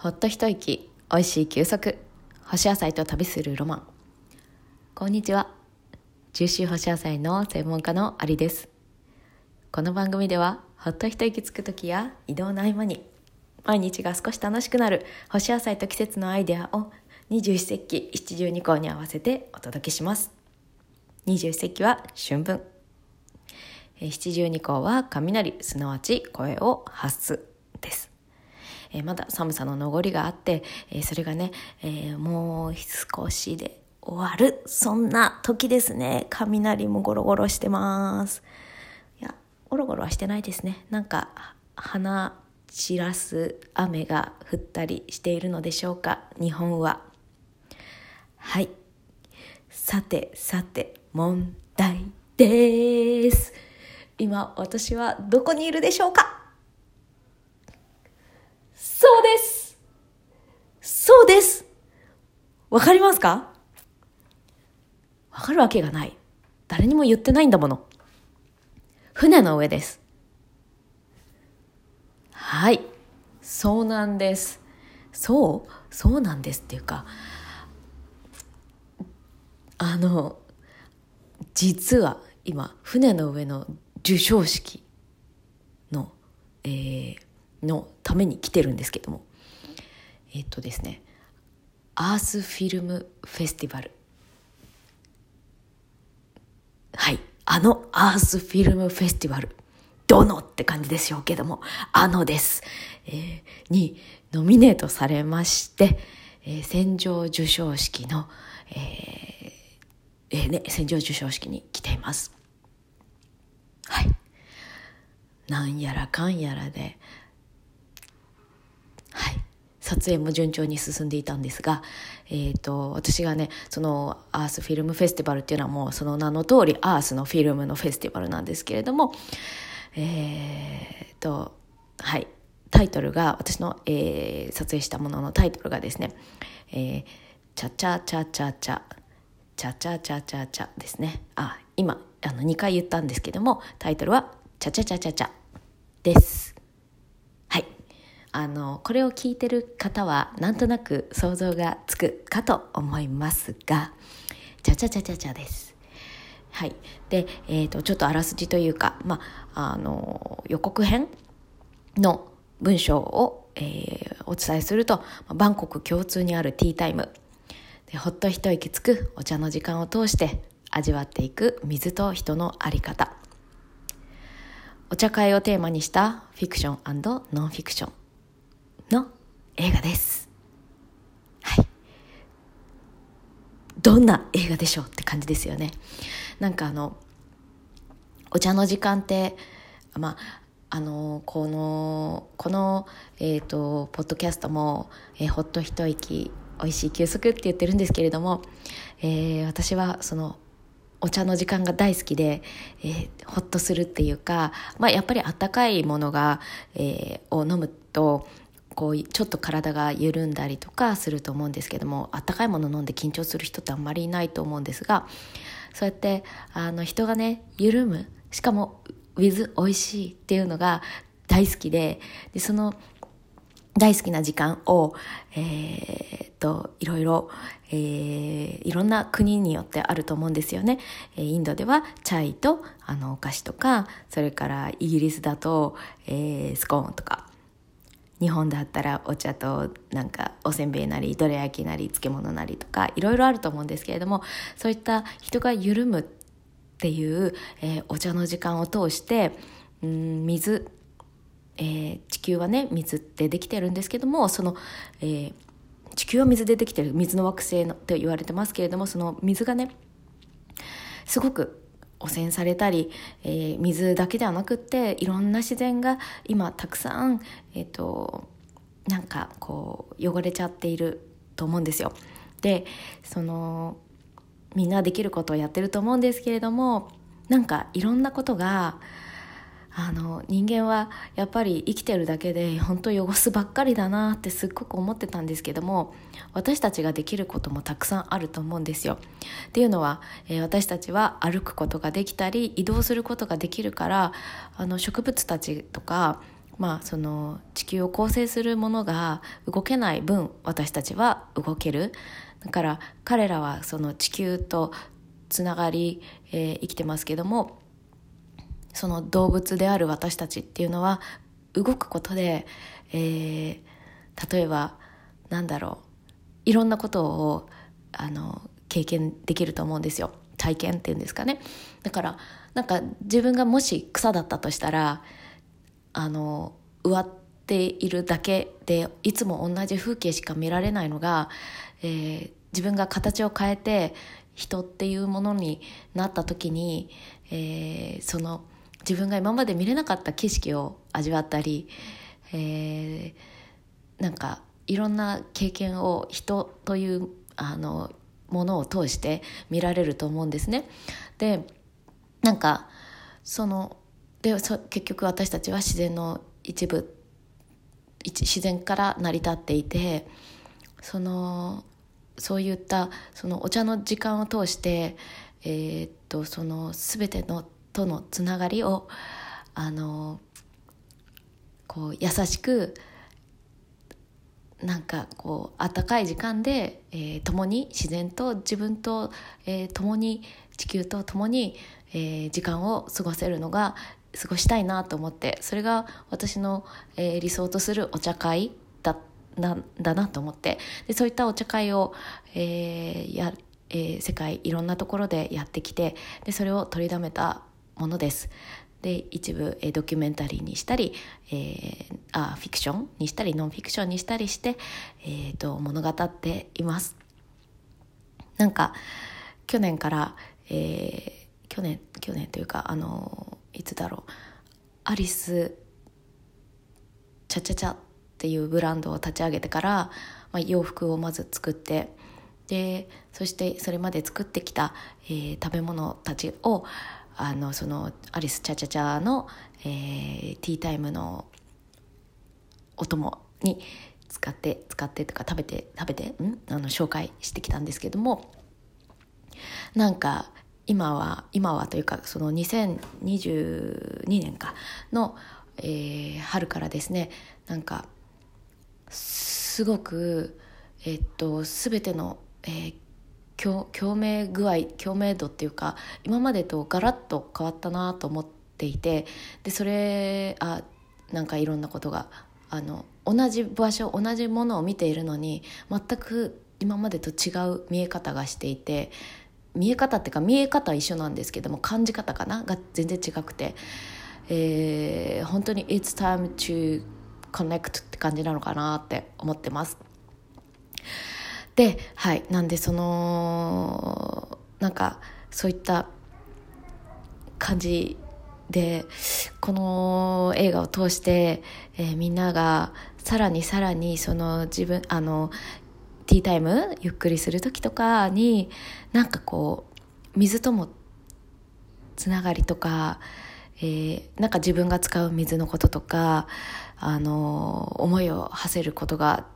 ほっと一息おいしい休息。干し野菜と旅するロマン。こんにちは。ジューシー干し野菜の専門家のアリです。この番組ではほっと一息つく時や移動の合間に毎日が少し楽しくなる干し野菜と季節のアイデアを二十四節気七十二項に合わせてお届けします。二十四節気は春分。七十二項は雷すなわち声を発すです。えー、まだ寒さの残りがあって、えー、それがね、えー、もう少しで終わる。そんな時ですね。雷もゴロゴロしてます。いや、ゴロゴロはしてないですね。なんか、花散らす雨が降ったりしているのでしょうか。日本は。はい。さて、さて、問題です。今、私はどこにいるでしょうか？そうですそうですわかりますか？わかるわけがない。誰にも言ってないんだもの。船の上です。はい。そうなんです。そう？そうなんですっていうか、あの、実は今、船の上の授賞式の、えー、のために来てるんですけども。えっとですね。アースフィルムフェスティバル。はい。あのアースフィルムフェスティバル。どのって感じでしょうけども。あのです、えー、にノミネートされまして、えー、戦場授賞式の、えーえーね、戦場授賞式に来ています。はい。なんやらかんやらで撮影も順調に進んでいたんですが、えーと、私がねそのアースフィルムフェスティバルっていうのはもうその名の通りアースのフィルムのフェスティバルなんですけれどもえーとはい。タイトルが私の、えー、撮影したもののタイトルがですね「えー、チャチャチャチャチャチャチャチャチャチャ」ですね。あ今あの2回言ったんですけどもタイトルは「チャチャチャチャチャ」です。あのこれを聞いてる方はなんとなく想像がつくかと思いますが。チャチャチャチャチャです。はい、で、えーと、ちょっとあらすじというか、まあ、あの予告編の文章を、えー、お伝えするとバンコク共通にあるティータイム。でほっと一息つくお茶の時間を通して味わっていく水と人の在り方。お茶会をテーマにしたフィクションノンフィクション。の映画です。はい。どんな映画でしょうって感じですよね。なんかあの、お茶の時間って、まあ、あの、この、この、えっ、ー、と、ポッドキャストも、えー、ほっと一息、美味しい休息って言ってるんですけれども、えー、私はそのお茶の時間が大好きで、えー、ほっとするっていうか、まあ、やっぱりあったかいものが、えー、を飲むとこうちょっと体が緩んだりとかすると思うんですけどもあったかいもの飲んで緊張する人ってあんまりいないと思うんですがそうやってあの人がね緩むしかも with 美味しいっていうのが大好きででその大好きな時間を、えー、と、いろいろ、えー、いろんな国によってあると思うんですよね。えインドではチャイとあのお菓子とか、それからイギリスだと、えー、スコーンとか、日本だったらお茶となんかおせんべいなりどら焼きなり漬物なりとかいろいろあると思うんですけれどもそういった人が緩むっていう、えー、お茶の時間を通してうん水、えー、地球はね水ってできてるんですけどもその、えー、地球は水でできてる水の惑星のと言われてますけれどもその水がねすごく汚染されたり、えー、水だけではなくっていろんな自然が今たくさん、えーと、なんかこう汚れちゃっていると思うんですよ。でそのみんなできることをやってると思うんですけれどもなんかいろんなことがあの人間はやっぱり生きてるだけで本当汚すばっかりだなってすっごく思ってたんですけども私たちができることもたくさんあると思うんですよ。っていうのは、えー、私たちは歩くことができたり移動することができるからあの植物たちとかまあその地球を構成するものが動けない分私たちは動けるだから彼らはその地球とつながり、えー、生きてますけどもその動物である私たちっていうのは動くことで、えー、例えばなんだろういろんなことをあの経験できると思うんですよ。体験っていうんですかね。だからなんか自分がもし草だったとしたらあの植わっているだけでいつも同じ風景しか見られないのが、えー、自分が形を変えて人っていうものになった時に、えー、その自分が今まで見れなかった景色を味わったり、えー、なんかいろんな経験を人というあのものを通して見られると思うんですね。でなんかそのでそ結局私たちは自然の一部自然から成り立っていてそのそういったそのお茶の時間を通して、えー、っとその全てのとのつながりをあのこう優しくなんかこう温かい時間で、えー、共に自然と自分と、えー、共に地球と共に、えー、時間を過ごせるのが過ごしたいなと思ってそれが私の、えー、理想とするお茶会だなだなと思ってでそういったお茶会を、えーやえー、世界いろんなところでやってきてでそれを取りだめたものです。で一部、えー、ドキュメンタリーにしたり、えー、あフィクションにしたりノンフィクションにしたりして、えーと、物語っていますなんか去年から、えー、去年去年というかあのいつだろうアリスチャチャチャっていうブランドを立ち上げてから、まあ、洋服をまず作ってでそしてそれまで作ってきた、えー、食べ物たちをあのそのアリスチャチャチャの、えー、ティータイムのお供に使って使ってとか食べて食べてん？あの紹介してきたんですけどもなんか今は今はというかその2022年かの、えー、春からですねなんかすごくえっと全ての、えー、共鳴具合共鳴度っていうか今までとガラッと変わったなと思っていてでそれあなんかいろんなことがあの同じ場所同じものを見ているのに全く今までと違う見え方がしていて見え方っていうか見え方は一緒なんですけども感じ方かな？が全然違くて、えー、本当に「It's time to connect」って感じなのかなって思ってます。ではいなんでそのなんかそういった感じでこの映画を通して、えー、みんながさらにさらにその自分あのティータイムゆっくりする時とかになんかこう水ともつながりとか、えー、なんか自分が使う水のこととかあの思いを馳せることが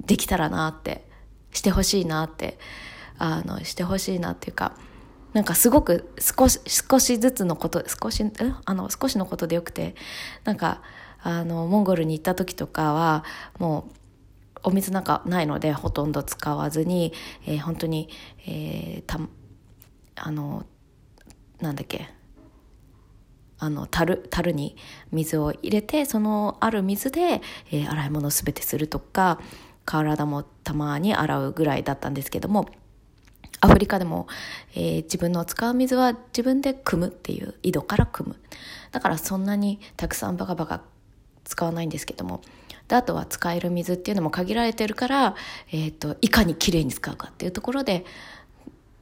できたらなってしてほしいなってあのしてほしいなっていうかなんかすごく少し少しずつのこと少しあの少しのことでよくてなんかあのモンゴルに行った時とかはもうお水なんかないのでほとんど使わずに、えー、本当に、えー、たあのなんだっけあの樽樽に水を入れてそのある水で、えー、洗い物を全てするとか体もたまに洗うぐらいだったんですけどもアフリカでも、えー、自分の使う水は自分で汲むっていう井戸から汲む。だからそんなにたくさんバカバカ使わないんですけどもであとは使える水っていうのも限られてるから、えーと、いかにきれいに使うかっていうところで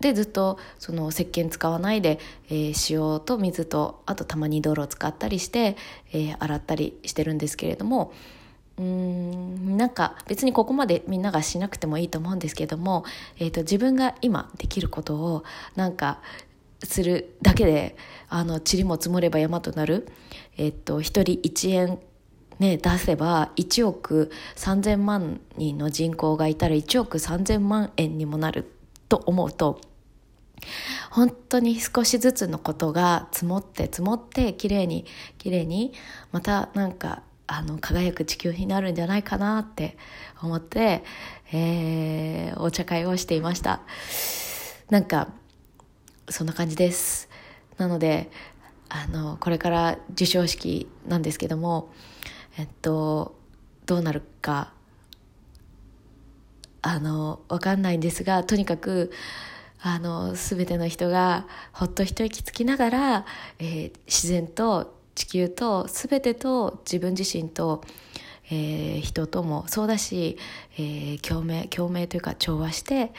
でずっとその石鹸使わないで、えー、塩と水とあとたまに泥を使ったりして、えー、洗ったりしてるんですけれどもうん。なんか別にここまでみんながしなくてもいいと思うんですけども、えーと、自分が今できることをなんかするだけであの塵も積もれば山となる、えーと、1人1円、ね、出せば1億3000万人の人口がいたら1億3000万円にもなると思うと本当に少しずつのことが積もって積もってきれいにきれいにまたなんかあの輝く地球になるんじゃないかなって思って、えー、お茶会をしていました。なんかそんな感じです。なのであのこれから授賞式なんですけどもえっとどうなるかあの分かんないんですがとにかくあの全ての人がほっと一息つきながら、えー、自然と地球と全てと自分自身と、えー、人ともそうだし、えー、共鳴共鳴というか調和して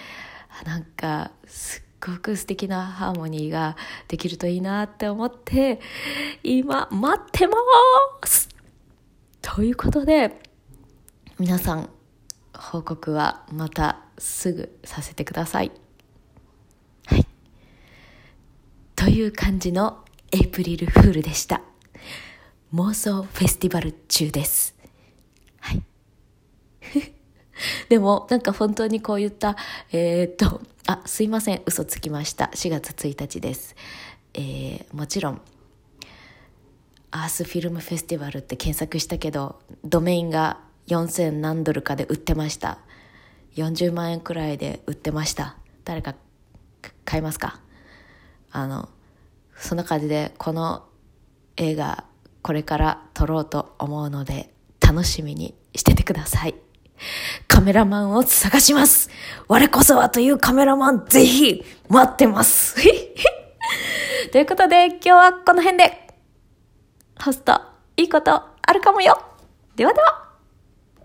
なんかすっごく素敵なハーモニーができるといいなって思って今待ってますということで皆さん報告はまたすぐさせてください。はい。という感じのエイプリルフールでした。妄想フェスティバル中です。はい。でも、なんか本当にこう言った、えー、っと、あ、すいません、嘘つきました。4月1日です。えー、もちろん、アースフィルムフェスティバルって検索したけど、ドメインが4000何ドルかで売ってました。40万円くらいで売ってました。誰か買いますか？あの、そんな感じで、この映画、これから撮ろうと思うので、楽しみにしててください。カメラマンを探します。我こそはというカメラマン、ぜひ待ってます。ということで、今日はこの辺で、ホスト、いいことあるかもよ。ではでは。